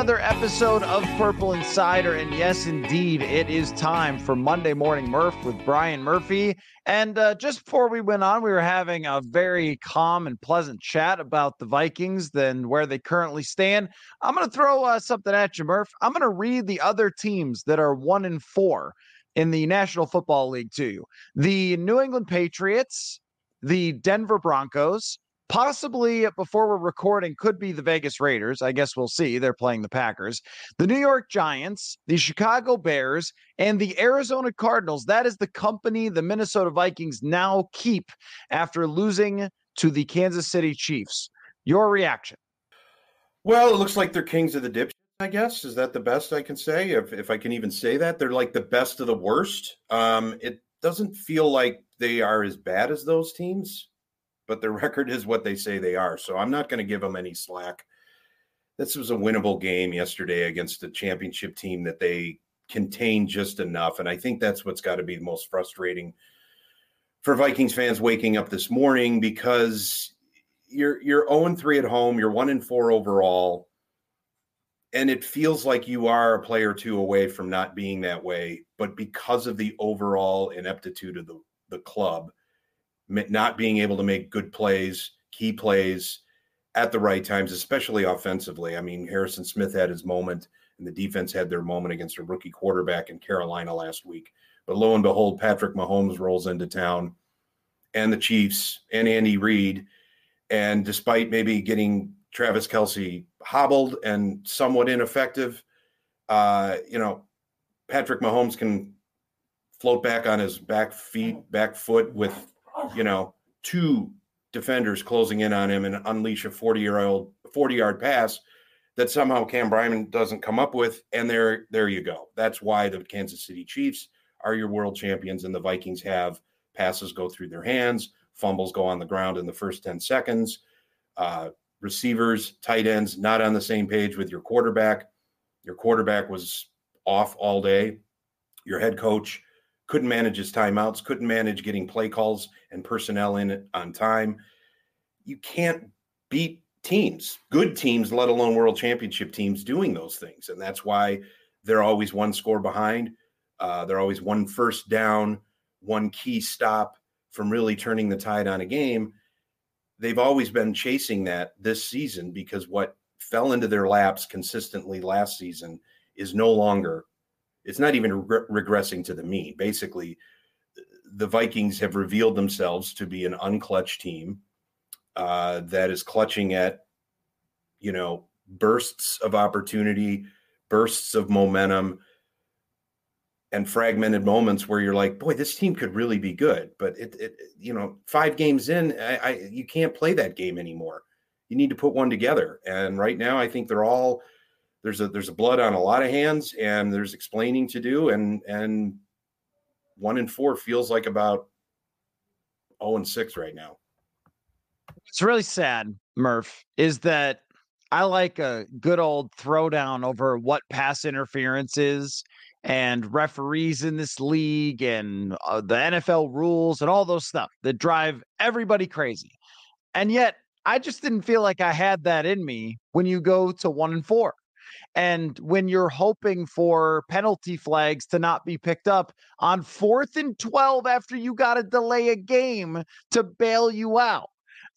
another episode of Purple Insider. And yes, indeed, it is time for Monday Morning Murph with Brian Murphy. And uh, just before we went on, we were having a very calm and pleasant chat about the Vikings and where they currently stand. I'm going to throw uh, something at you, Murph. I'm going to read the other teams that are one in four in the National Football League to you the New England Patriots, the Denver Broncos, possibly before we're recording could be the Vegas Raiders. I guess we'll see. They're playing the Packers, the New York Giants, the Chicago Bears, and the Arizona Cardinals. That is the company the Minnesota Vikings now keep after losing to the Kansas City Chiefs. Your reaction? Well, it looks like they're kings of the dip. I guess is that the best I can say, if if I can even say that they're like the best of the worst. Um, it doesn't feel like they are as bad as those teams but their record is what they say they are. So I'm not going to give them any slack. This was a winnable game yesterday against a championship team that they contained just enough. And I think that's what's got to be the most frustrating for Vikings fans waking up this morning because you're you're 0 3 at home, you're 1 and 4 overall. And it feels like you are a player or two away from not being that way. But because of the overall ineptitude of the, the club, not being able to make good plays, key plays at the right times, especially offensively. I mean, Harrison Smith had his moment, and the defense had their moment against a rookie quarterback in Carolina last week. But lo and behold, Patrick Mahomes rolls into town, and the Chiefs and Andy Reid. And despite maybe getting Travis Kelce hobbled and somewhat ineffective, uh, you know, Patrick Mahomes can float back on his back feet, back foot with you know, two defenders closing in on him and unleash a 40 year old 40 yard pass that somehow Cam Bryant doesn't come up with. And there, there you go. That's why the Kansas City Chiefs are your world champions, and the Vikings have passes go through their hands, fumbles go on the ground in the first 10 seconds. Uh, receivers, tight ends, not on the same page with your quarterback. Your quarterback was off all day. Your head coach couldn't manage his timeouts, couldn't manage getting play calls and personnel in on time. You can't beat teams, good teams, let alone world championship teams, doing those things. And that's why they're always one score behind. Uh, they're always one first down, one key stop from really turning the tide on a game. They've always been chasing that this season because what fell into their laps consistently last season is no longer it's not even re- regressing to the mean. Basically, the Vikings have revealed themselves to be an unclutch team uh, that is clutching at, you know, bursts of opportunity, bursts of momentum, and fragmented moments where you're like, boy, this team could really be good. But it, it you know, five games in, I, I, you can't play that game anymore. You need to put one together. And right now, I think they're all there's a there's a blood on a lot of hands and there's explaining to do and and one in four feels like about 0 and 6 right now. It's really sad murph is that i like a good old throwdown over what pass interference is and referees in this league and uh, the nfl rules and all those stuff that drive everybody crazy. And yet i just didn't feel like i had that in me when you go to one and four and when you're hoping for penalty flags to not be picked up on fourth and 12 after you got to delay a game to bail you out.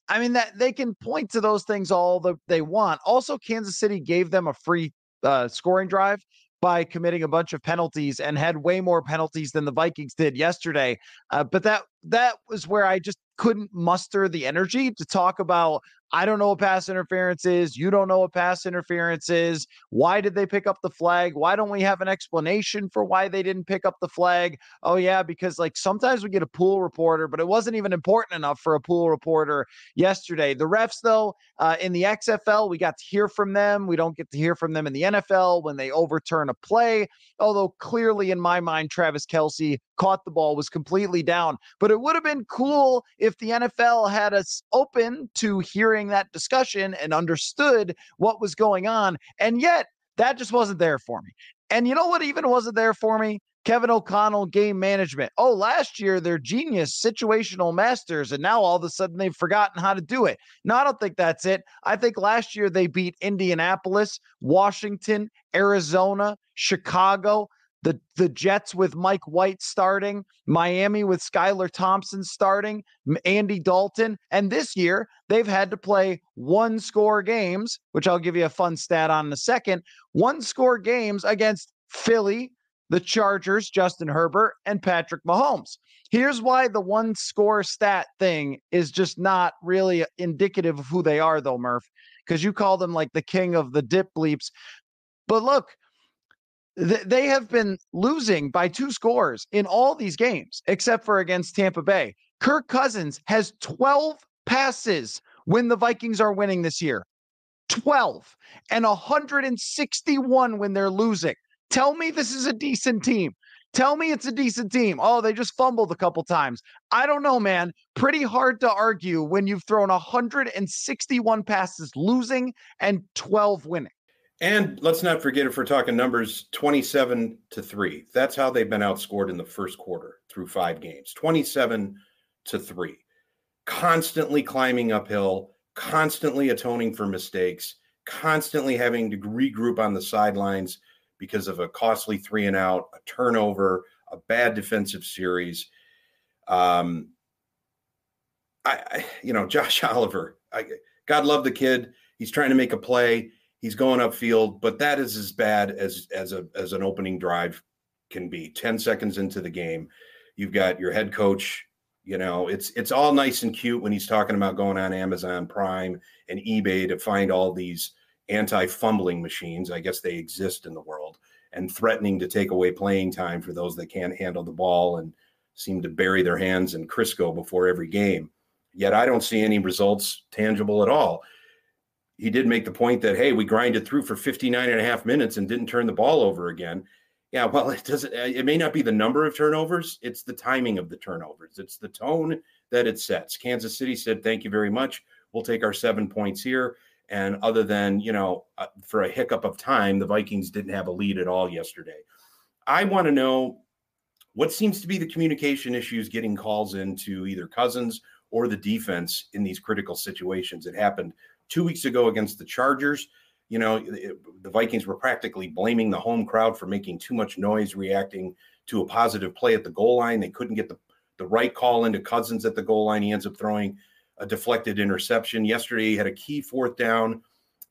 I mean that they can point to those things all that they want. Also, Kansas City gave them a free uh, scoring drive by committing a bunch of penalties and had way more penalties than the Vikings did yesterday. Uh, but that that was where I just couldn't muster the energy to talk about I don't know what pass interference is. You don't know what pass interference is. Why did they pick up the flag? Why don't we have an explanation for why they didn't pick up the flag? Oh, yeah, because like sometimes we get a pool reporter, but it wasn't even important enough for a pool reporter yesterday. The refs, though, uh, in the XFL, we got to hear from them. We don't get to hear from them in the NFL when they overturn a play. Although clearly, in my mind, Travis Kelce caught the ball, was completely down. But it would have been cool if the NFL had us open to hearing that discussion and understood what was going on. And yet, that just wasn't there for me. And you know what even wasn't there for me? Kevin O'Connell game management. Oh, last year they're genius situational masters, and now all of a sudden they've forgotten how to do it. No, I don't think that's it. I think last year they beat Indianapolis, Washington, Arizona, Chicago, the the Jets with Mike White starting, Miami with Skylar Thompson starting, Andy Dalton, and this year they've had to play one score games, which I'll give you a fun stat on in a second. One score games against Philly, the Chargers, Justin Herbert, and Patrick Mahomes. Here's why the one score stat thing is just not really indicative of who they are, though, Murph, because you call them like the king of the dip bleeps. But look, th- they have been losing by two scores in all these games, except for against Tampa Bay. Kirk Cousins has 12 passes when the Vikings are winning this year. 12 and 161 when they're losing. Tell me this is a decent team. Tell me it's a decent team. Oh, they just fumbled a couple times. I don't know, man. Pretty hard to argue when you've thrown 161 passes losing and 12 winning. And let's not forget if we're talking numbers 27 to 3. That's how they've been outscored in the first quarter through 5 games. 27 to 3. Constantly climbing uphill, constantly atoning for mistakes, constantly having to regroup on the sidelines because of a costly three and out, a turnover, a bad defensive series. Um, I, I you know, Josh Oliver, I, God love the kid. He's trying to make a play. He's going upfield, but that is as bad as as a as an opening drive can be. Ten seconds into the game, you've got your head coach. You know, it's it's all nice and cute when he's talking about going on Amazon Prime and eBay to find all these anti-fumbling machines. I guess they exist in the world and threatening to take away playing time for those that can't handle the ball and seem to bury their hands in Crisco before every game. Yet I don't see any results tangible at all. He did make the point that, hey, we grinded through for 59 and a half minutes and didn't turn the ball over again. Yeah, well, it doesn't, it may not be the number of turnovers, it's the timing of the turnovers, it's the tone that it sets. Kansas City said, thank you very much. We'll take our seven points here. And other than, you know, uh, for a hiccup of time, the Vikings didn't have a lead at all yesterday. I want to know what seems to be the communication issues getting calls into either Cousins or the defense in these critical situations. It happened two weeks ago against the Chargers. You know, it, the Vikings were practically blaming the home crowd for making too much noise, reacting to a positive play at the goal line. They couldn't get the, the right call into Cousins at the goal line. He ends up throwing a deflected interception. Yesterday, he had a key fourth down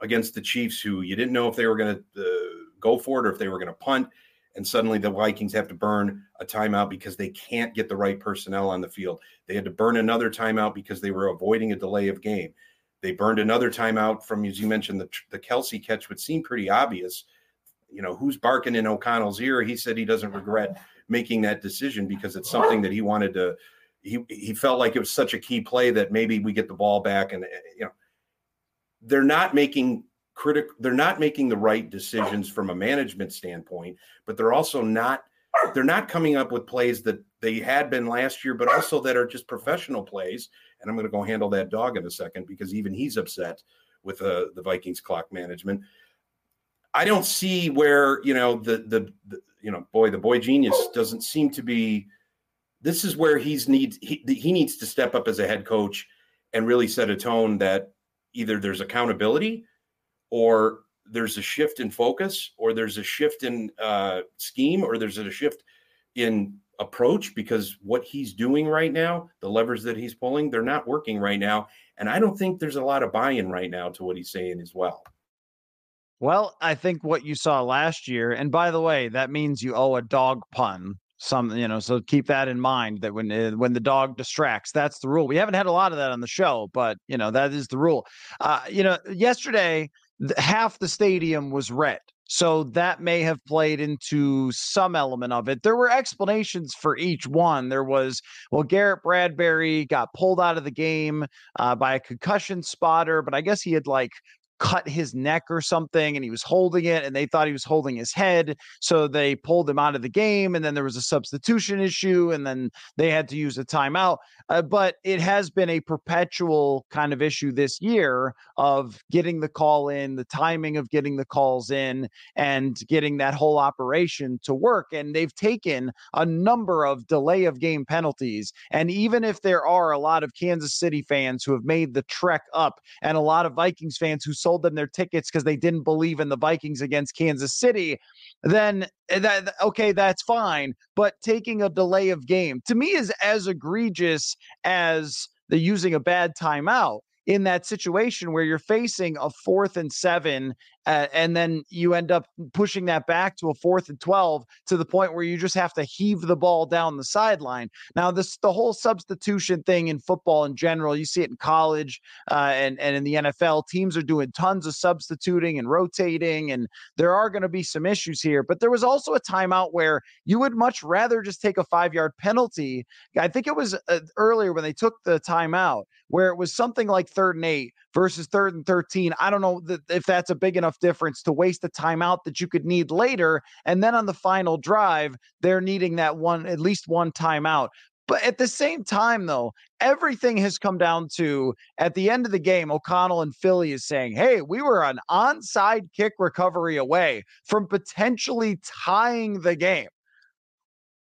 against the Chiefs, who you didn't know if they were going to uh, go for it or if they were going to punt. And suddenly the Vikings have to burn a timeout because they can't get the right personnel on the field. They had to burn another timeout because they were avoiding a delay of game. They burned another timeout from, as you mentioned, the, the Kelce catch would seem pretty obvious. You know, who's barking in O'Connell's ear? He said he doesn't regret making that decision because it's something that he wanted to he he felt like it was such a key play that maybe we get the ball back and eh, you know they're not making critic they're not making the right decisions from a management standpoint but they're also not they're not coming up with plays that they had been last year but also that are just professional plays and i'm going to go handle that dog in a second because even he's upset with uh, the vikings clock management. I don't see where you know the, the the you know boy the boy genius doesn't seem to be this is where he's needs he, he needs to step up as a head coach and really set a tone that either there's accountability or there's a shift in focus or there's a shift in uh, scheme or there's a shift in approach because what he's doing right now the levers that he's pulling they're not working right now. And i don't think there's a lot of buy-in right now to what he's saying as well. Well i think what you saw last year and by the way that means you owe a dog pun some you know so keep that in mind that when uh, when the dog distracts that's the rule. We haven't had a lot of that on the show but you know that is the rule. Uh you know yesterday half the stadium was red so that may have played into some element of it. There were explanations for each one. There was well garrett bradbury got pulled out of the game uh, by a concussion spotter but i guess he had like cut his neck or something and he was holding it and they thought he was holding his head. So they pulled him out of the game. And then there was a substitution issue and then they had to use a timeout. Uh, but it has been a perpetual kind of issue this year of getting the call in, the timing of getting the calls in, and getting that whole operation to work. And they've taken a number of delay of game penalties. And even if there are a lot of Kansas City fans who have made the trek up and a lot of Vikings fans who sold them their tickets because they didn't believe in the Vikings against Kansas City, then eh, that okay, that's fine. But taking a delay of game to me is as egregious as the using a bad timeout in that situation where you're facing a fourth and seven uh, and then you end up pushing that back to a fourth and 12 to the point where you just have to heave the ball down the sideline. Now, this the whole substitution thing in football in general, you see it in college uh, and, and in the NFL. Teams are doing tons of substituting and rotating, and there are going to be some issues here. But there was also a timeout where you would much rather just take a five yard penalty. I think it was uh, earlier when they took the timeout where it was something like third and eight versus third and 13. I don't know that if that's a big enough difference to waste a timeout that you could need later. And then on the final drive, they're needing that one, at least one timeout. But at the same time, though, everything has come down to at the end of the game, O'Connell and Philly is saying, Hey, we were an onside kick recovery away from potentially tying the game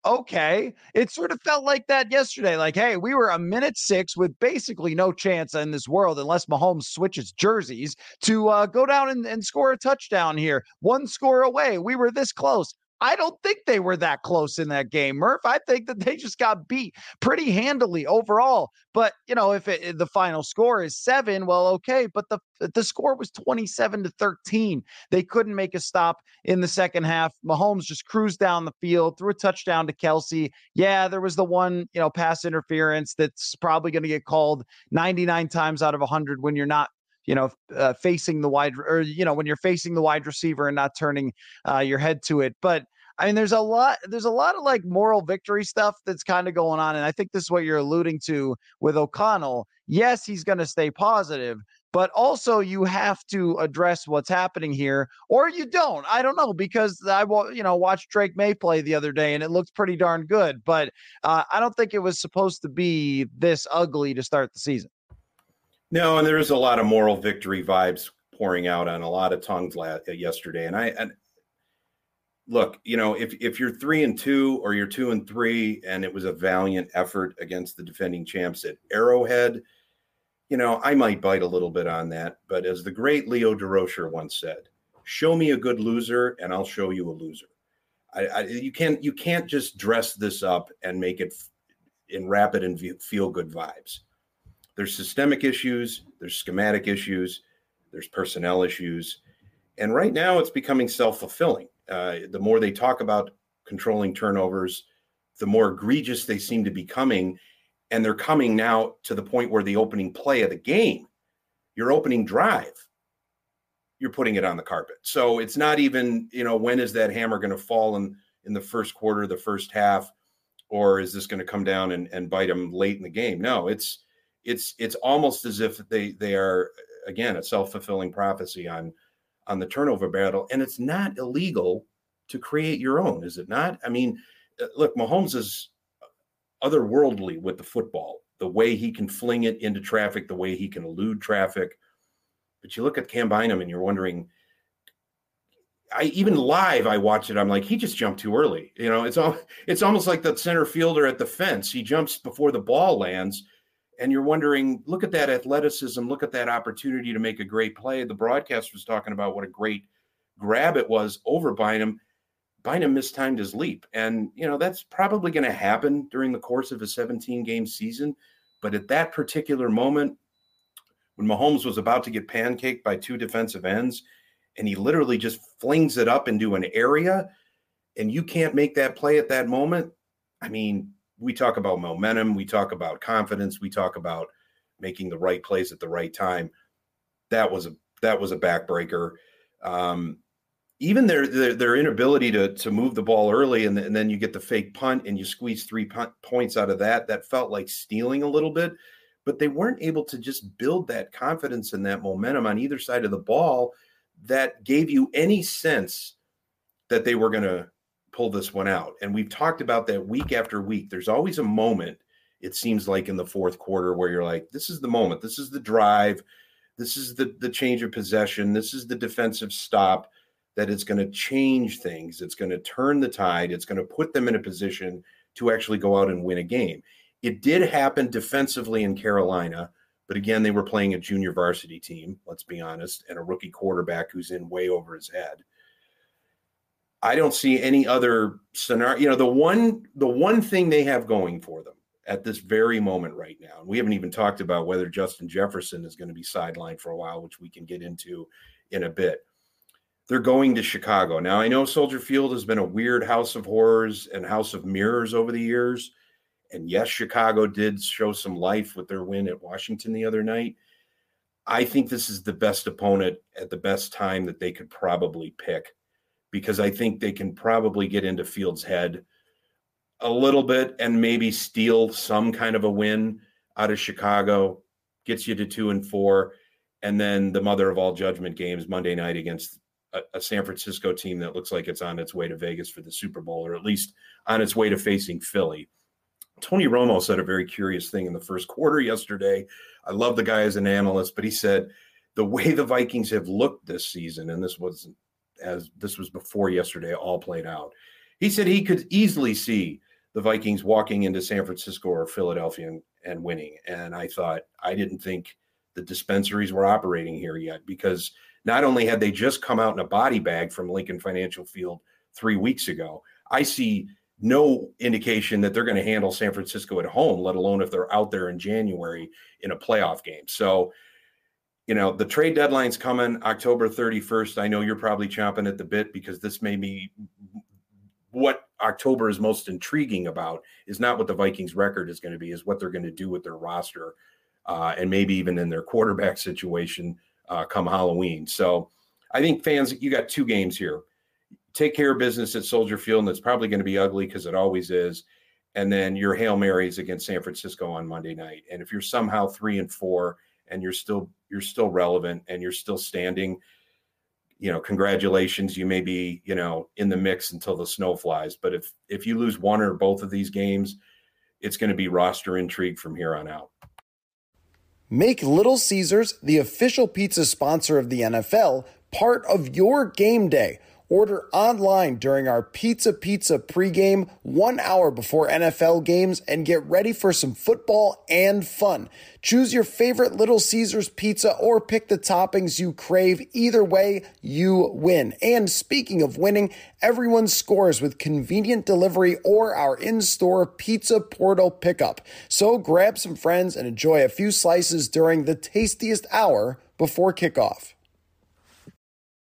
okay. It sort of felt like that yesterday. Like, hey, we were a minute six with basically no chance in this world unless Mahomes switches jerseys to uh, go down and, and score a touchdown here. One score away. We were this close. I don't think they were that close in that game, Murph. I think that they just got beat pretty handily overall. But you know, if it, the final score is seven, well, okay. But the the score was twenty seven to thirteen. They couldn't make a stop in the second half. Mahomes just cruised down the field, threw a touchdown to Kelce. Yeah, there was the one you know pass interference that's probably going to get called ninety nine times out of hundred when you're not you know, uh, facing the wide or, you know, when you're facing the wide receiver and not turning uh, your head to it. But I mean, there's a lot, there's a lot of like moral victory stuff that's kind of going on. And I think this is what you're alluding to with O'Connell. Yes, he's going to stay positive, but also you have to address what's happening here or you don't i don't know because i you know watched drake maye play the other day and it looked pretty darn good but uh, i don't think it was supposed to be this ugly to start the season no, and there is a lot of moral victory vibes pouring out on a lot of tongues la- uh, yesterday. And I and look, you know, if if you're three and two or you're two and three, and it was a valiant effort against the defending champs at Arrowhead, you know, I might bite a little bit on that. But as the great Leo Durocher once said, "Show me a good loser, and I'll show you a loser." I, I you can't you can't just dress this up and make it in rapid and feel good vibes there's systemic issues, there's schematic issues, there's personnel issues. And right now it's becoming self fulfilling. Uh, the more they talk about controlling turnovers, the more egregious they seem to be coming. And they're coming now to the point where the opening play of the game, your opening drive, you're putting it on the carpet. So it's not even, you know, when is that hammer going to fall in, in the first quarter, the first half, or is this going to come down and, and bite them late in the game? No, it's it's it's almost as if they they are again a self-fulfilling prophecy on on the turnover battle and it's not illegal to create your own is it not i mean uh, look mahomes is otherworldly with the football the way he can fling it into traffic the way he can elude traffic but you look at cam bynum and you're wondering I even live I watch it. I'm like, he just jumped too early. You know, it's all it's almost like the center fielder at the fence. He jumps before the ball lands and you're wondering, look at that athleticism, look at that opportunity to make a great play. The broadcast was talking about what a great grab it was over Bynum. Bynum mistimed his leap. And, you know, that's probably going to happen during the course of a 17 game season. But at that particular moment, when Mahomes was about to get pancaked by two defensive ends, and he literally just flings it up into an area, and you can't make that play at that moment. I mean, we talk about momentum, we talk about confidence, we talk about making the right plays at the right time. That was a that was a backbreaker. Um, even their, their, their inability to to move the ball early and, and then you get the fake punt and you squeeze three punt points out of that. That felt like stealing a little bit. but they weren't able to just build that confidence and that momentum on either side of the ball that gave you any sense that they were going to pull this one out. And we've talked about that week after week. There's always a moment, it seems like in the fourth quarter, where you're like, this is the moment, this is the drive, this is the, the change of possession, this is the defensive stop that is going to change things. It's going to turn the tide, it's going to put them in a position to actually go out and win a game. It did happen defensively in Carolina. But again, they were playing a junior varsity team, let's be honest, and a rookie quarterback who's in way over his head. I don't see any other scenario. You know, the one the one thing they have going for them at this very moment right now, and we haven't even talked about whether Justin Jefferson is going to be sidelined for a while, which we can get into in a bit. They're going to Chicago. Now, I know Soldier Field has been a weird house of horrors and house of mirrors over the years. And yes, Chicago did show some life with their win at Washington the other night. I think this is the best opponent at the best time that they could probably pick because I think they can probably get into Fields' head a little bit and maybe steal some kind of a win out of Chicago, gets you to two and four. And then the mother of all judgment games Monday night against a, a, San Francisco team that looks like it's on its way to Vegas for the Super Bowl, or at least on its way to facing Philly. Tony Romo said a very curious thing in the first quarter yesterday. I love the guy as an analyst, but he said the way the Vikings have looked this season, and this was as this was before yesterday all played out. He said he could easily see the Vikings walking into San Francisco or Philadelphia and, and winning. And I thought, I didn't think the dispensaries were operating here yet because not only had they just come out in a body bag from Lincoln Financial Field three weeks ago, I see no indication that they're going to handle San Francisco at home, let alone if they're out there in January in a playoff game. So you know, the trade deadline's coming October 31st. I know you're probably chomping at the bit because this may be what October is most intriguing about is not what the Vikings record is going to be, is what they're going to do with their roster uh, and maybe even in their quarterback situation uh, come Halloween. So I think fans, you got two games here. Take care of business at Soldier Field, and it's probably going to be ugly because it always is. And then your Hail Marys against San Francisco on Monday night. And if you're somehow three and four and you're still you're still relevant and you're still standing. You know congratulations you may be you know in the mix until the snow flies but if if you lose one or both of these games it's going to be roster intrigue from here on out. Make little caesars the official pizza sponsor of the nfl part of your game day Order online during our Pizza Pizza pregame one hour before NFL games and get ready for some football and fun. Choose your favorite Little Caesars pizza or pick the toppings you crave. Either way, you win. And speaking of winning, everyone scores with convenient delivery or our in store pizza portal pickup. So grab some friends and enjoy a few slices during the tastiest hour before kickoff.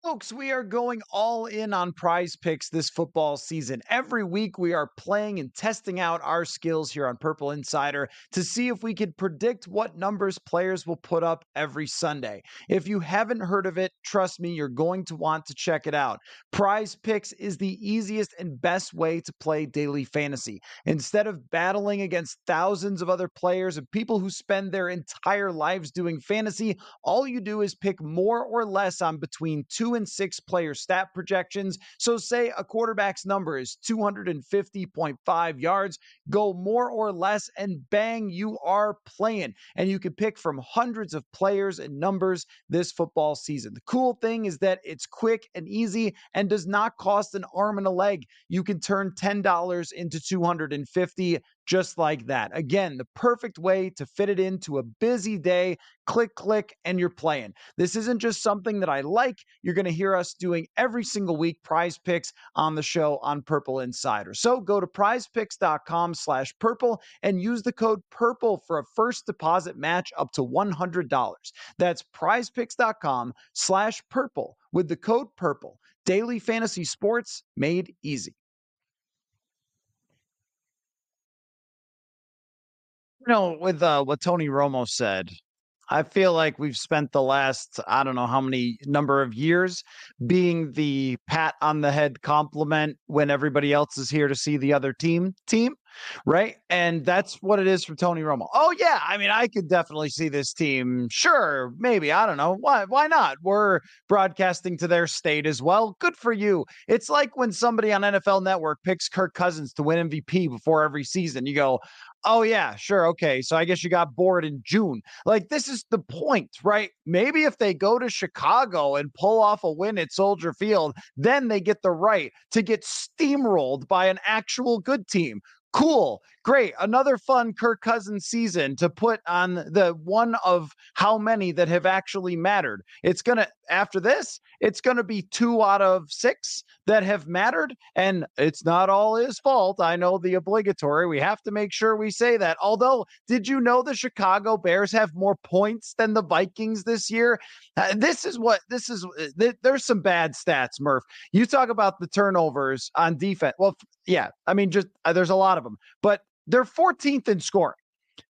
Folks, we are going all in on prize picks this football season. Every week, we are playing and testing out our skills here on Purple Insider to see if we can predict what numbers players will put up every Sunday. If you haven't heard of it, trust me, you're going to want to check it out. Prize picks is the easiest and best way to play daily fantasy. Instead of battling against thousands of other players and people who spend their entire lives doing fantasy, all you do is pick more or less on between two and six player stat projections. So, say a quarterback's number is 250.5 yards, go more or less, and bang, you are playing. And you can pick from hundreds of players and numbers this football season. The cool thing is that it's quick and easy and does not cost an arm and a leg. You can turn $10 into 250 just like that. Again, the perfect way to fit it into a busy day. Click, click, and you're playing. This isn't just something that I like. You're going to hear us doing every single week prize picks on the show on Purple Insider. So go to prizepicks.com slash purple and use the code purple for a first deposit match up to $100. That's prizepicks.com slash purple with the code purple. Daily fantasy sports made easy. You know, with uh, what Tony Romo said, I feel like we've spent the last, I don't know how many number of years being the pat on the head compliment when everybody else is here to see the other team team. Right? And that's what it is for Tony Romo. Oh yeah, I mean, I could definitely see this team. Sure, maybe I don't know why. Why not? We're broadcasting to their state as well. Good for you. It's like when somebody on NFL Network picks Kirk Cousins to win MVP before every season. You go, oh yeah sure okay so i guess you got bored in june like this is the point right maybe if they go to chicago and pull off a win at soldier field then they get the right to get steamrolled by an actual good team cool great another fun kirk cousins season to put on the one of how many that have actually mattered. It's gonna after this it's gonna be two out of six that have mattered and it's not all his fault i know the obligatory we have to make sure we say that. Although did you know the chicago bears have more points than the vikings this year? Uh, this is what this is uh, th- there's some bad stats murph. You talk about the turnovers on defense well yeah i mean just uh, there's a lot of them, but they're 14th in scoring.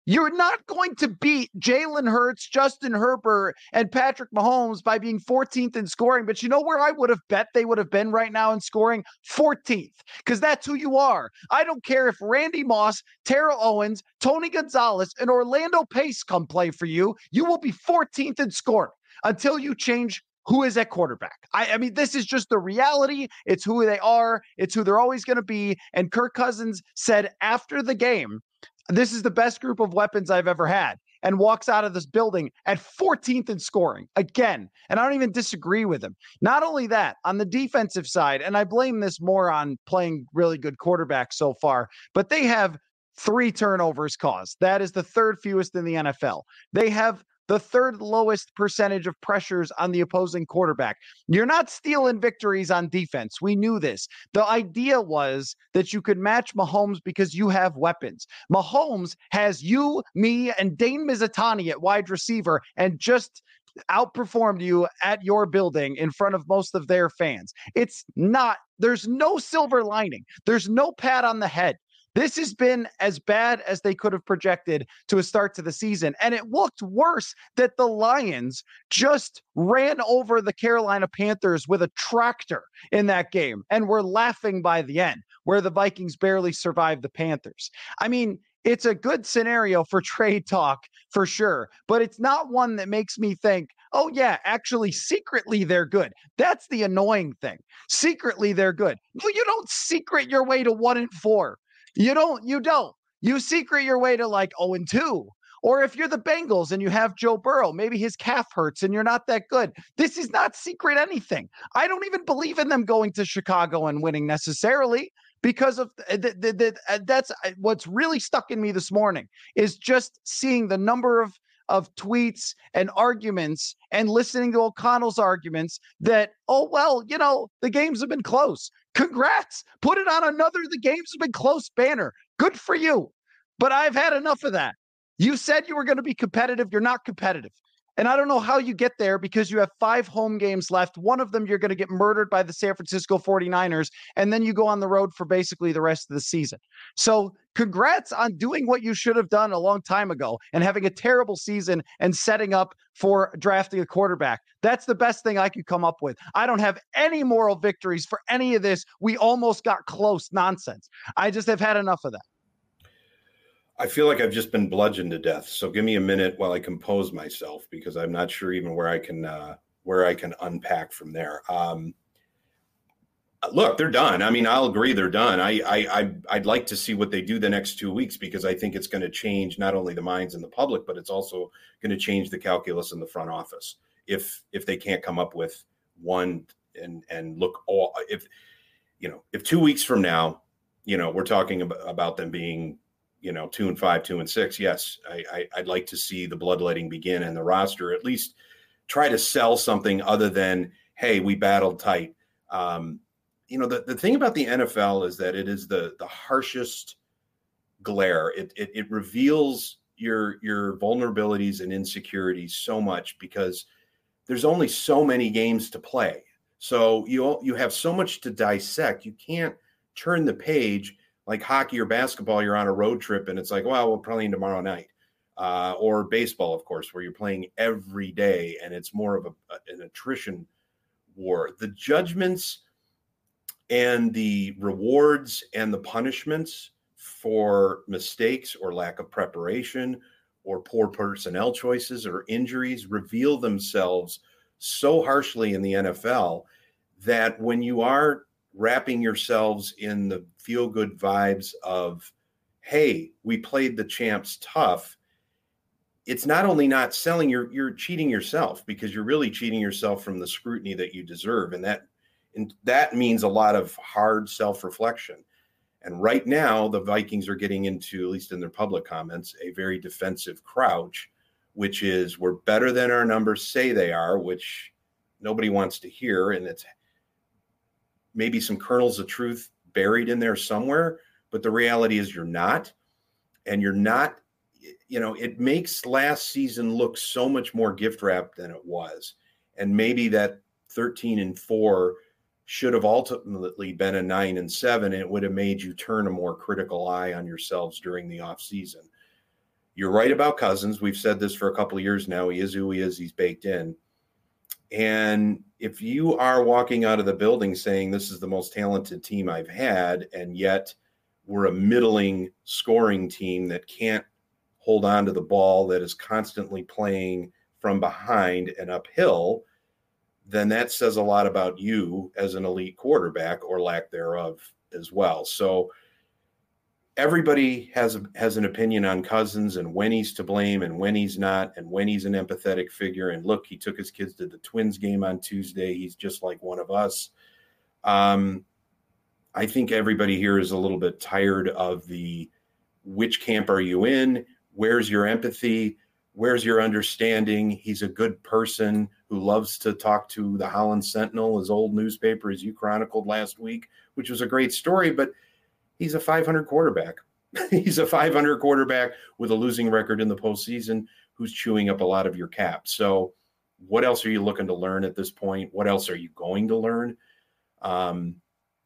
You're not going to beat Jalen Hurts, Justin Herbert, and Patrick Mahomes by being 14th in scoring. But you know where I would have bet they would have been right now in scoring? 14th, because that's who you are. I don't care if Randy Moss, Terrell Owens, Tony Gonzalez, and Orlando Pace come play for you. You will be 14th in scoring until you change who is at quarterback. I, I, mean, this is just the reality. It's who they are, it's who they're always going to be. And Kirk Cousins said after the game, this is the best group of weapons I've ever had, and walks out of this building at 14th in scoring again. And I don't even disagree with him. Not only that, on the defensive side, and I blame this more on playing really good quarterback so far, but they have three turnovers caused. That is the third fewest in the NFL. They have the third lowest percentage of pressures on the opposing quarterback. You're not stealing victories on defense. We knew this. The idea was that you could match Mahomes because you have weapons. Mahomes has you, me, and Dane Mizutani at wide receiver and just outperformed you at your building in front of most of their fans. It's not, there's no silver lining, there's no pat on the head. This has been as bad as they could have projected to a start to the season. And it looked worse that the Lions just ran over the Carolina Panthers with a tractor in that game and were laughing by the end, where the Vikings barely survived the Panthers. I mean, it's a good scenario for trade talk for sure, but it's not one that makes me think, oh, yeah, actually, secretly they're good. That's the annoying thing. Secretly they're good. No, you don't secret your way to one and four. You don't, you don't. You secret your way to like 0 and 2. Or if you're the Bengals and you have Joe Burrow, maybe his calf hurts and you're not that good. This is not secret anything. I don't even believe in them going to Chicago and winning necessarily because of the, the, the, uh, that's uh, what's really stuck in me this morning is just seeing the number of of tweets and arguments and listening to O'Connell's arguments that, oh, well, you know, the games have been close. Congrats. Put it on another The Games Have Been Close banner. Good for you. But I've had enough of that. You said you were going to be competitive. You're not competitive. And I don't know how you get there because you have five home games left. One of them you're going to get murdered by the San Francisco 49ers. And then you go on the road for basically the rest of the season. So, congrats on doing what you should have done a long time ago and having a terrible season and setting up for drafting a quarterback. That's the best thing I could come up with. I don't have any moral victories for any of this. We almost got close nonsense. I just have had enough of that. I feel like I've just been bludgeoned to death. So give me a minute while I compose myself because I'm not sure even where I can uh, where I can unpack from there. Um, look, they're done. I mean, I'll agree they're done. I, I, I would like to see what they do the next two weeks because I think it's going to change not only the minds in the public, but it's also going to change the calculus in the front office. If if they can't come up with one and and look all if you know if two weeks from now, you know, we're talking about, about them being you know, two and five, two and six, yes, I, I, would like to see the bloodletting begin and the roster at least try to sell something other than, hey, we battled tight. Um, you know, the, the thing about the NFL is that it is the the harshest glare. It, it it reveals your your vulnerabilities and insecurities so much because there's only so many games to play. So you you have so much to dissect. You can't turn the page like hockey or basketball, you're on a road trip and it's like, well, we're playing tomorrow night. Uh, or baseball, of course, where you're playing every day and it's more of a, an attrition war. The judgments and the rewards and the punishments for mistakes or lack of preparation or poor personnel choices or injuries reveal themselves so harshly in the NFL that when you are wrapping yourselves in the feel good vibes of, hey, we played the champs tough, it's not only not selling, you're you're cheating yourself because you're really cheating yourself from the scrutiny that you deserve. And that and that means a lot of hard self-reflection. And right now, the Vikings are getting into, at least in their public comments, a very defensive crouch, which is we're better than our numbers say they are, which nobody wants to hear. And it's maybe some kernels of truth buried in there somewhere, but the reality is you're not. And you're not, you know, it makes last season look so much more gift wrapped than it was. And maybe that 13 and 4 should have ultimately been a 9 and 7 and it would have made you turn a more critical eye on yourselves during the off season. You're right about Cousins. We've said this for a couple of years now. He is who he is. He's baked in. And if you are walking out of the building saying this is the most talented team I've had, and yet we're a middling scoring team that can't hold on to the ball, that is constantly playing from behind and uphill, then that says a lot about you as an elite quarterback or lack thereof as well. So everybody has has an opinion on Cousins and when he's to blame and when he's not and when he's an empathetic figure. And look, he took his kids to the Twins game on Tuesday. He's just like one of us. Um, I think everybody here is a little bit tired of the which camp are you in? Where's your empathy? Where's your understanding? He's a good person who loves to talk to the Holland Sentinel, his old newspaper, as you chronicled last week, which was a great story. But he's a 500 quarterback. he's a 500 quarterback with a losing record in the postseason who's chewing up a lot of your cap. So, what else are you looking to learn at this point? What else are you going to learn? Um,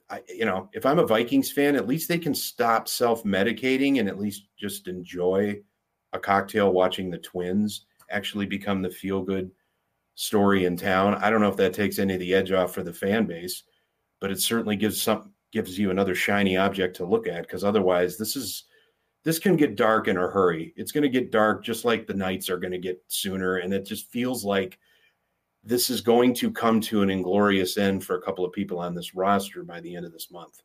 I, you know, if I'm a Vikings fan, at least they can stop self medicating and at least just enjoy a cocktail watching the Twins actually become the feel good story in town. I don't know if that takes any of the edge off for the fan base, but it certainly gives some gives you another shiny object to look at because otherwise this is this can get dark in a hurry. It's going to get dark just like the nights are going to get sooner and it just feels like this is going to come to an inglorious end for a couple of people on this roster by the end of this month.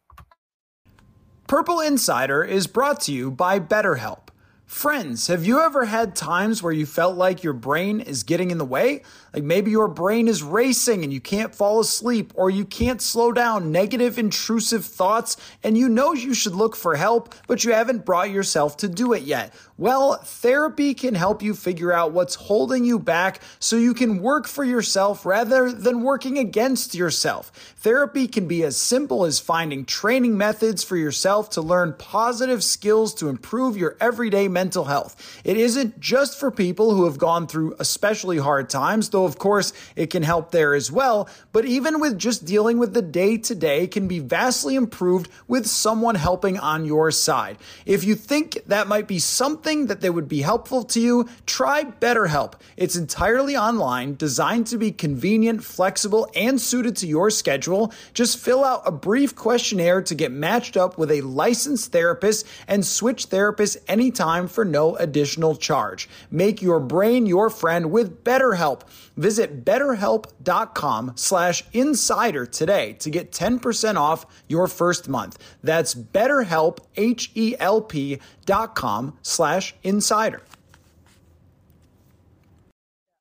Purple Insider is brought to you by BetterHelp. Friends, have you ever had times where you felt like your brain is getting in the way? Like maybe your brain is racing and you can't fall asleep, or you can't slow down negative, intrusive thoughts, and you know you should look for help, but you haven't brought yourself to do it yet. Well, therapy can help you figure out what's holding you back so you can work for yourself rather than working against yourself. Therapy can be as simple as finding training methods for yourself to learn positive skills to improve your everyday mental health. It isn't just for people who have gone through especially hard times, though of course it can help there as well, but even with just dealing with the day to day can be vastly improved with someone helping on your side. If you think that might be something that they would be helpful to you, try BetterHelp. It's entirely online, designed to be convenient, flexible, and suited to your schedule. Just fill out a brief questionnaire to get matched up with a licensed therapist and switch therapists anytime for no additional charge. Make your brain your friend with BetterHelp. Visit betterhelp.com slash insider today to get 10% off your first month. That's betterhelp, H-E-L-P dot com slash insider.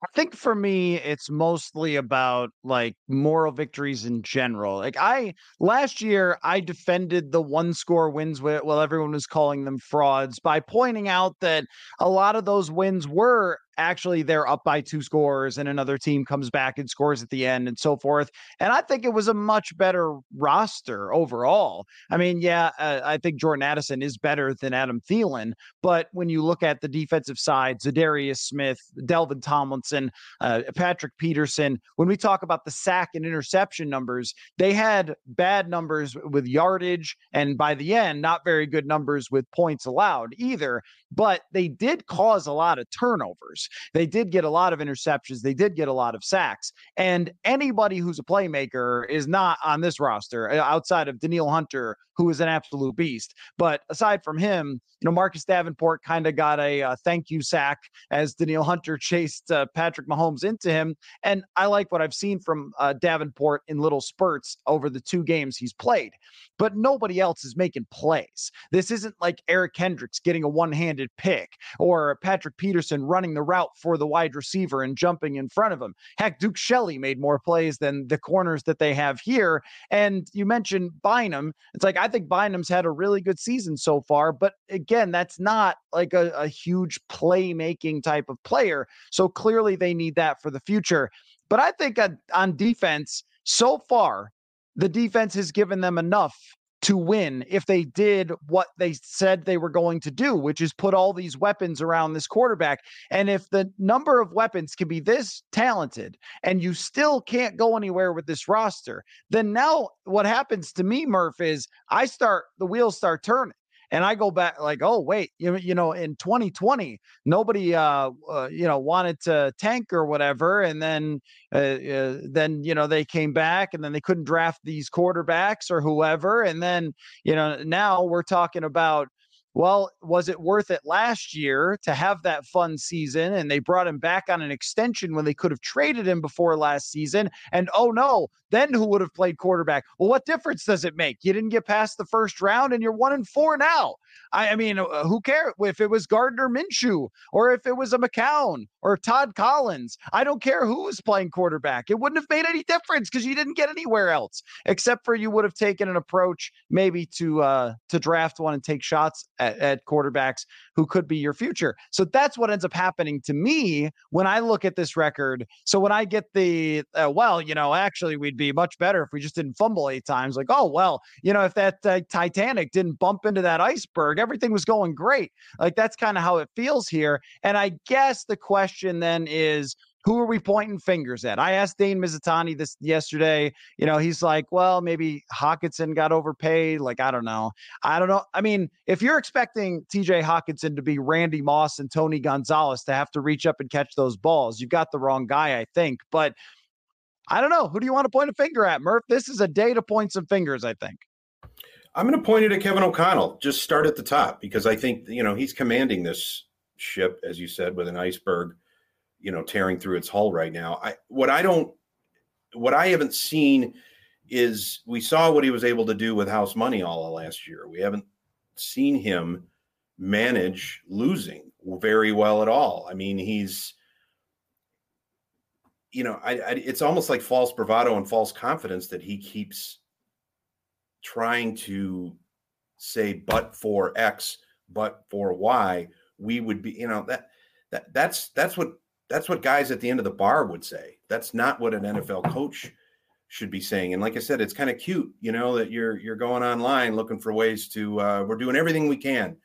I think for me, it's mostly about like moral victories in general. Like I last year, I defended the one score wins while everyone was calling them frauds by pointing out that a lot of those wins were actually they're up by two scores and another team comes back and scores at the end and so forth. And I think it was a much better roster overall. I mean, yeah, uh, I think Jordan Addison is better than Adam Thielen, but when you look at the defensive side, Za'Darius Smith, Dalvin Tomlinson, uh, Patrick Peterson, when we talk about the sack and interception numbers, they had bad numbers with yardage and by the end, not very good numbers with points allowed either, but they did cause a lot of turnovers. They did get a lot of interceptions. They did get a lot of sacks. And anybody who's a playmaker is not on this roster uh, outside of Danielle Hunter, who is an absolute beast. But aside from him, you know, Marcus Davenport kind of got a uh, thank you sack as Danielle Hunter chased uh, Patrick Mahomes into him. And I like what I've seen from uh, Davenport in little spurts over the two games he's played. But nobody else is making plays. This isn't like Eric Kendricks getting a one handed pick or Patrick Peterson running the route for the wide receiver and jumping in front of him. Heck, Duke Shelley made more plays than the corners that they have here. And you mentioned Bynum. It's like, I think Bynum's had a really good season so far. But again, that's not like a, a huge playmaking type of player. So clearly they need that for the future. But I think on, on defense, so far, the defense has given them enough to win if they did what they said they were going to do, which is put all these weapons around this quarterback. And if the number of weapons can be this talented and you still can't go anywhere with this roster, then now what happens to me, Murph, is I start the wheels start turning. And I go back like, oh wait, you you know, in 2020, nobody uh, uh you know wanted to tank or whatever, and then uh, uh, then you know they came back, and then they couldn't draft these quarterbacks or whoever, and then you know now we're talking about well, was it worth it last year to have that fun season? And they brought him back on an extension when they could have traded him before last season. And oh no, then who would have played quarterback? Well, what difference does it make? You didn't get past the first round and you're one and four now. I, I mean, uh, who cares if it was Gardner Minshew or if it was a McCown or Todd Collins? I don't care who was playing quarterback. It wouldn't have made any difference because you didn't get anywhere else except for you would have taken an approach maybe to uh, to draft one and take shots at, at quarterbacks who could be your future. So that's what ends up happening to me when I look at this record. So when I get the uh, well, you know, actually we'd be much better if we just didn't fumble eight times. Like, oh well, you know, if that uh, Titanic didn't bump into that iceberg, everything was going great. Like that's kind of how it feels here. And I guess the question then is who are we pointing fingers at? I asked Dane Mizutani this yesterday. You know, he's like, well, maybe Hockenson got overpaid. Like, I don't know. I don't know. I mean, if you're expecting TJ Hockenson to be Randy Moss and Tony Gonzalez to have to reach up and catch those balls, you've got the wrong guy, I think. But I don't know. Who do you want to point a finger at, Murph? This is a day to point some fingers, I think. I'm going to point it at Kevin O'Connell. Just start at the top because I think, you know, he's commanding this ship, as you said, with an iceberg you know tearing through its hull right now. I what I don't what I haven't seen is we saw what he was able to do with house money all of last year. We haven't seen him manage losing very well at all. I mean, he's you know, I, I, it's almost like false bravado and false confidence that he keeps trying to say, but for X, but for Y, we would be, you know, that that that's that's what that's what guys at the end of the bar would say. That's not what an NFL coach should be saying. And like I said, it's kind of cute, you know, that you're you're going online looking for ways to uh, we're doing everything we can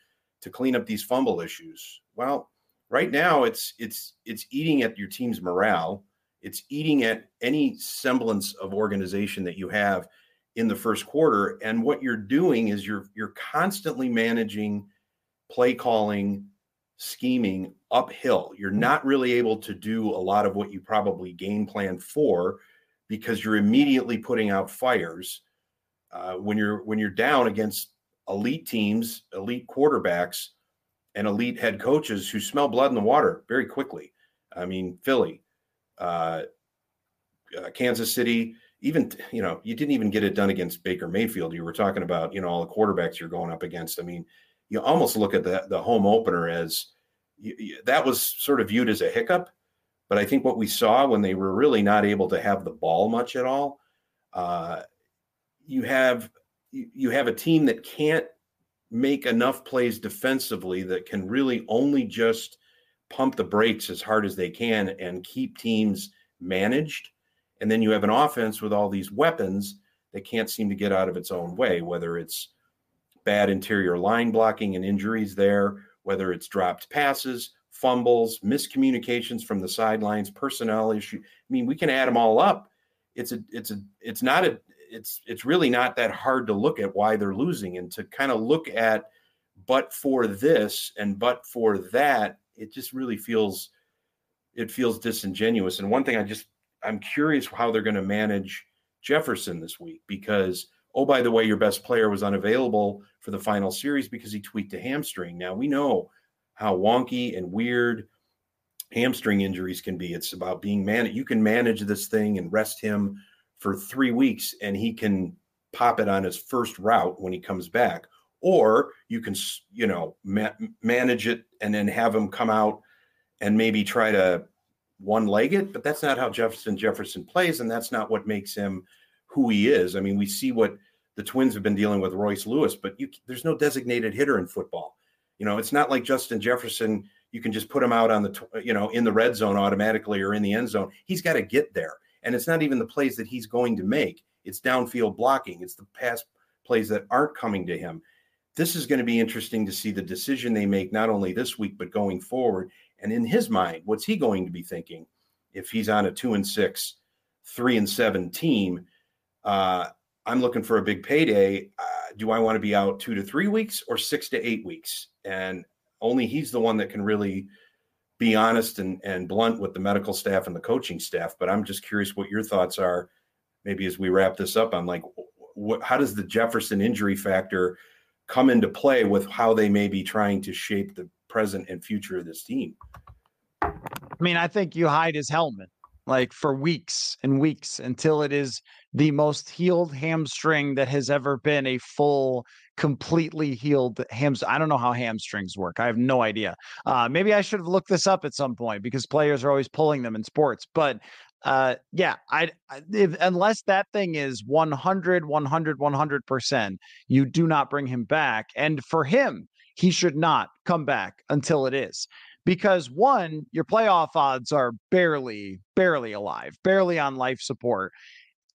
to clean up these fumble issues. Well, right now it's it's it's eating at your team's morale. It's eating at any semblance of organization that you have in the first quarter. And what you're doing is you're you're constantly managing play calling scheming uphill. You're not really able to do a lot of what you probably game plan for because you're immediately putting out fires uh, when you're when you're down against elite teams, elite quarterbacks, and elite head coaches who smell blood in the water very quickly. I mean, Philly, uh, uh, Kansas City, even you know, you didn't even get it done against Baker Mayfield. You were talking about you know all the quarterbacks you're going up against. I mean, you almost look at the the home opener as you, you, that was sort of viewed as a hiccup. But I think what we saw when they were really not able to have the ball much at all, uh, you have you, you have a team that can't make enough plays defensively that can really only just pump the brakes as hard as they can and keep teams managed. And then you have an offense with all these weapons that can't seem to get out of its own way, whether it's bad interior line blocking and injuries there, whether it's dropped passes, fumbles, miscommunications from the sidelines, personnel issue. I mean, we can add them all up. It's a, it's a, it's not a, it's, it's really not that hard to look at why they're losing and to kind of look at, but for this and but for that, it just really feels, it feels disingenuous. And one thing I just, I'm curious how they're going to manage Jefferson this week because oh, by the way, your best player was unavailable for the final series because he tweaked a hamstring. Now we know how wonky and weird hamstring injuries can be. It's about being managed. You can manage this thing and rest him for three weeks, and he can pop it on his first route when he comes back. Or you can, you know, ma- manage it and then have him come out and maybe try to one legged. But that's not how Jefferson Jefferson plays, and that's not what makes him who he is. I mean, we see what the Twins have been dealing with Royce Lewis, but you, there's no designated hitter in football. You know, it's not like Justin Jefferson. You can just put him out on the, you know, in the red zone automatically or in the end zone. He's got to get there, and it's not even the plays that he's going to make. It's downfield blocking. It's the pass plays that aren't coming to him. This is going to be interesting to see the decision they make not only this week but going forward. And in his mind, what's he going to be thinking if he's on a two and six, three and seven team? Uh, I'm looking for a big payday. Uh, do I want to be out two to three weeks or six to eight weeks? And only he's the one that can really be honest and, and blunt with the medical staff and the coaching staff. But I'm just curious what your thoughts are. Maybe as we wrap this up, I'm like, how does the Jefferson injury factor come into play with how they may be trying to shape the present and future of this team? I mean, I think you hide his helmet like for weeks and weeks until it is the most healed hamstring that has ever been a full completely healed hams i don't know how hamstrings work i have no idea uh, maybe i should have looked this up at some point because players are always pulling them in sports but uh, yeah i if, unless that thing is 100 100 100% you do not bring him back and for him he should not come back until it is because one, your playoff odds are barely, barely alive, barely on life support.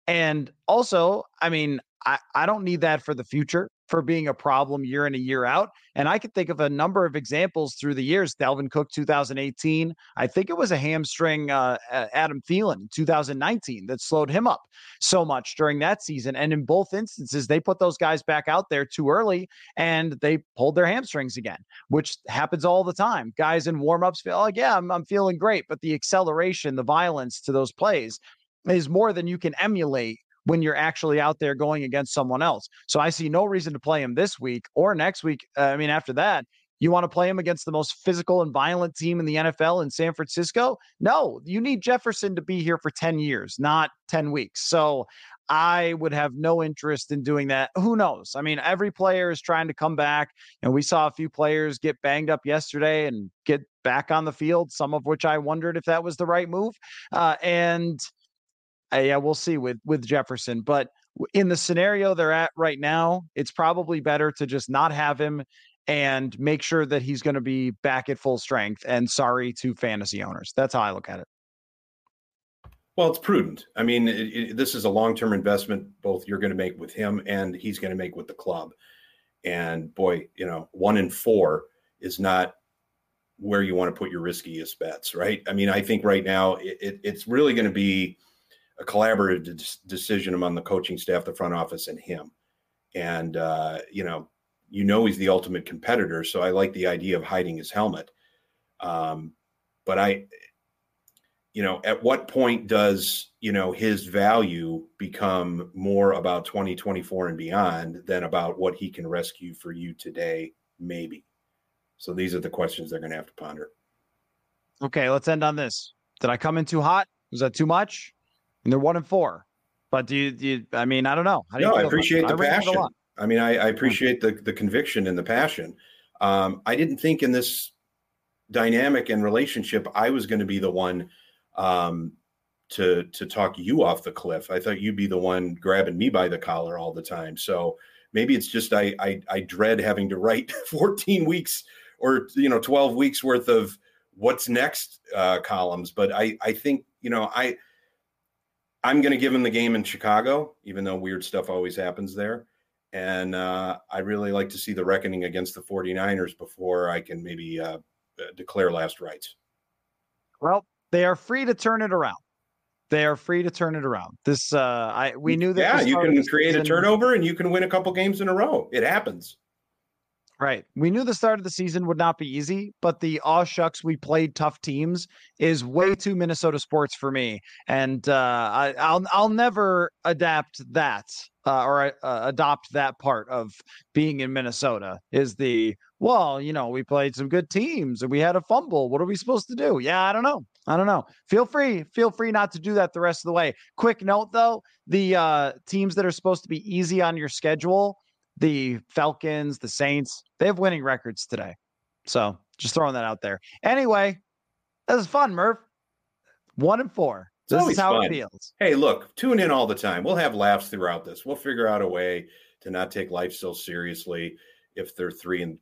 And also, I mean, I, I don't need that for the future for being a problem year in a year out. And I could think of a number of examples through the years. Dalvin Cook 2018, I think it was a hamstring uh, Adam Thielen 2019 that slowed him up so much during that season. And in both instances, they put those guys back out there too early and they pulled their hamstrings again, which happens all the time. Guys in warmups feel like, yeah, I'm, I'm feeling great, but the acceleration, the violence to those plays is more than you can emulate when you're actually out there going against someone else. So I see no reason to play him this week or next week. Uh, I mean, after that, you want to play him against the most physical and violent team in the NFL in San Francisco? No, you need Jefferson to be here for 10 years, not 10 weeks. So I would have no interest in doing that. Who knows? I mean, every player is trying to come back, and we saw a few players get banged up yesterday and get back on the field, some of which I wondered if that was the right move. Uh, and uh, yeah, we'll see with with Jefferson, but in the scenario they're at right now, it's probably better to just not have him and make sure that he's going to be back at full strength. And sorry to fantasy owners. That's how I look at it. Well, it's prudent. I mean, it, it, this is a long term investment, both you're going to make with him and he's going to make with the club. And boy, you know, one in four is not where you want to put your riskiest bets, right? I mean, I think right now it, it's really going to be a collaborative de- decision among the coaching staff, the front office, and him. And uh, you know, you know he's the ultimate competitor, so I like the idea of hiding his helmet. Um, but I, you know, at what point does you know his value become more about 2024 and beyond than about what he can rescue for you today? Maybe. So these are the questions they're going to have to ponder. Okay, let's end on this. Did I come in too hot? Was that too much? And they're one and four. But do you, do you I mean, I don't know. How do no, I appreciate the I passion. I mean, I, I, appreciate the the conviction and the passion. Um, I didn't think in this dynamic and relationship I was going to be the one um, to to talk you off the cliff. I thought you'd be the one grabbing me by the collar all the time. So maybe it's just I I, I dread having to write 14 weeks or you know 12 weeks worth of what's next uh, columns. But I I think you know I I'm going to give him the game in Chicago, even though weird stuff always happens there. And uh, I really like to see the reckoning against the 49ers before I can maybe uh, uh, declare last rites. Well, they are free to turn it around. They are free to turn it around. This, uh, I we knew that. Yeah, you can create season, a turnover and you can win a couple games in a row. It happens. Right. We knew the start of the season would not be easy, but the aw shucks we played tough teams is way too Minnesota sports for me, and uh, I, will I'll never adapt that uh, or uh, adopt that part of being in Minnesota is the well, you know, we played some good teams and we had a fumble. What are we supposed to do? Yeah, I don't know. I don't know. Feel free, feel free not to do that the rest of the way. Quick note though, the uh, teams that are supposed to be easy on your schedule, the Falcons, the Saints, they have winning records today. So just throwing that out there. Anyway, that was fun, Murph. One and four. This is how fun. it feels. Hey, look, tune in all the time. We'll have laughs throughout this. We'll figure out a way to not take life so seriously if they're three and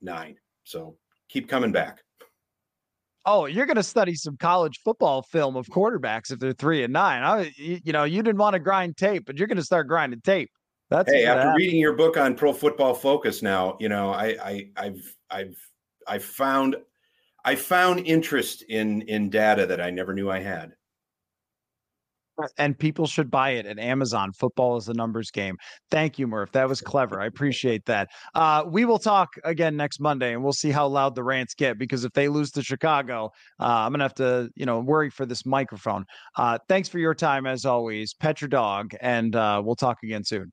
nine. So keep coming back. Oh, you're going to study some college football film of quarterbacks if they're three and nine. I, you, know, you didn't want to grind tape, but you're going to start grinding tape. That's hey, after reading your book on Pro Football Focus, now you know I, I I've I've I've found I found interest in in data that I never knew I had and people should buy it at Amazon. Football is the numbers game. Thank you, Murph. That was clever. I appreciate that. Uh, we will talk again next Monday, and we'll see how loud the rants get. Because if they lose to Chicago, uh, I'm gonna have to, you know, worry for this microphone. Uh, thanks for your time as always. Pet your dog, and uh, we'll talk again soon.